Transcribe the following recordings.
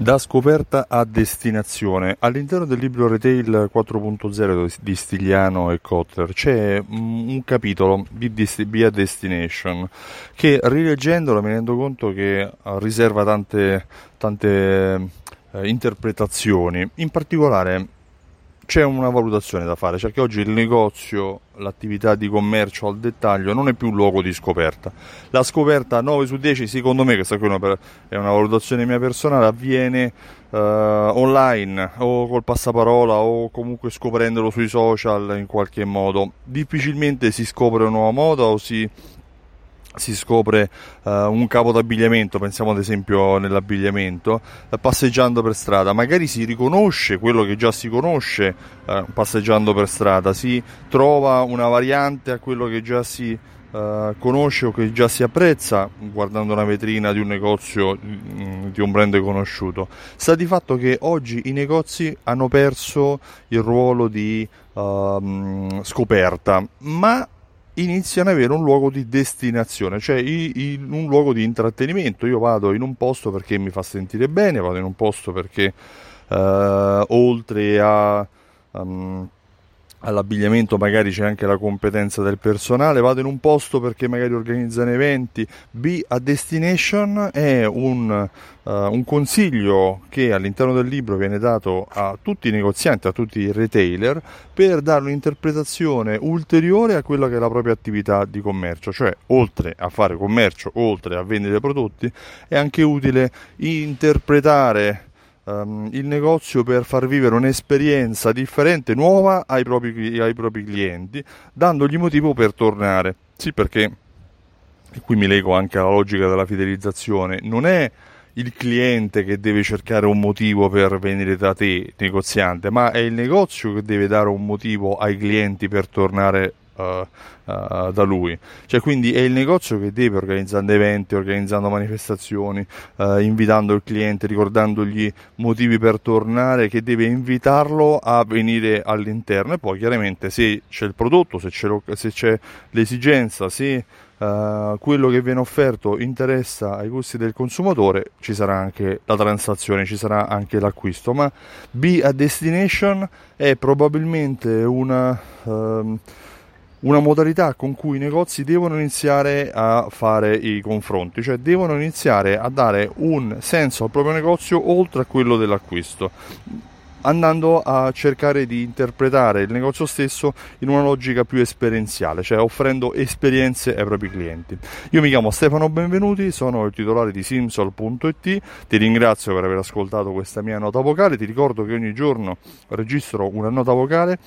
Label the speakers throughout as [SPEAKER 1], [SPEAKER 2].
[SPEAKER 1] Da scoperta a destinazione. All'interno del libro Retail 4.0 di Stigliano e Kotler c'è un capitolo, Be a Destination, che rileggendolo mi rendo conto che riserva tante, tante eh, interpretazioni. In particolare c'è una valutazione da fare, cioè che oggi il negozio, l'attività di commercio al dettaglio non è più un luogo di scoperta. La scoperta 9 su 10, secondo me, questa qui è una valutazione mia personale, avviene uh, online o col passaparola o comunque scoprendolo sui social in qualche modo. Difficilmente si scopre una nuova moda o si si scopre uh, un capo d'abbigliamento, pensiamo ad esempio nell'abbigliamento, uh, passeggiando per strada, magari si riconosce quello che già si conosce uh, passeggiando per strada, si trova una variante a quello che già si conosce o che già si apprezza guardando una vetrina di un negozio mm, di un brand conosciuto. Sta di fatto che oggi i negozi hanno perso il ruolo di ehm, scoperta, ma iniziano ad avere un luogo di destinazione, cioè un luogo di intrattenimento. Io vado in un posto perché mi fa sentire bene, vado in un posto perché uh, oltre a... Um, all'abbigliamento magari c'è anche la competenza del personale, vado in un posto perché magari organizzano eventi, B a destination è un, uh, un, consiglio che all'interno del libro viene dato a tutti i negozianti, a tutti i retailer per dare un'interpretazione ulteriore a quella che è la propria attività di commercio, cioè oltre a fare commercio, oltre a vendere prodotti, è anche utile interpretare um, il negozio per far vivere un'esperienza differente, nuova ai propri, ai propri clienti, dandogli motivo per tornare. Sì, perché, e qui mi leggo anche alla logica della fidelizzazione, non è il cliente che deve cercare un motivo per venire da te, negoziante, ma è il negozio che deve dare un motivo ai clienti per tornare uh, uh, da lui. Cioè, quindi è il negozio che deve organizzando eventi, organizzando manifestazioni, uh, invitando il cliente, ricordandogli motivi per tornare, che deve invitarlo a venire all'interno e poi chiaramente se c'è il prodotto, se c'è, se c'è l'esigenza, se Uh, quello che viene offerto interessa ai gusti del consumatore, ci sarà anche la transazione, ci sarà anche l'acquisto. Ma B a destination è probabilmente una. Uh, una modalità con cui i negozi devono iniziare a fare i confronti, cioè devono iniziare a dare un senso al proprio negozio oltre a quello dell'acquisto andando a cercare di interpretare il negozio stesso in una logica più esperienziale, cioè offrendo esperienze ai propri clienti. Io mi chiamo Stefano Benvenuti, sono il titolare di Simsol.it, ti ringrazio per aver ascoltato questa mia nota vocale, ti ricordo che ogni giorno registro una nota vocale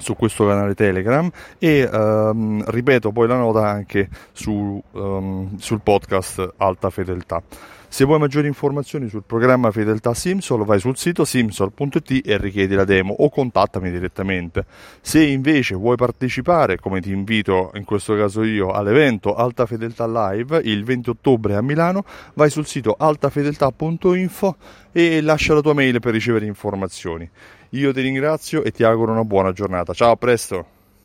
[SPEAKER 1] su questo canale Telegram e um, ripeto poi la nota anche su, um, sul podcast Alta Fedeltà. Se vuoi maggiori informazioni sul programma Fedeltà Simsol vai sul sito simsol.it e richiedi la demo o contattami direttamente. Se invece vuoi partecipare, come ti invito in questo caso io, all'evento Alta Fedeltà Live il 20 ottobre a Milano, vai sul sito altafedeltà.info e lascia la tua mail per ricevere informazioni. Io ti ringrazio e ti auguro una buona giornata. Ciao, a presto!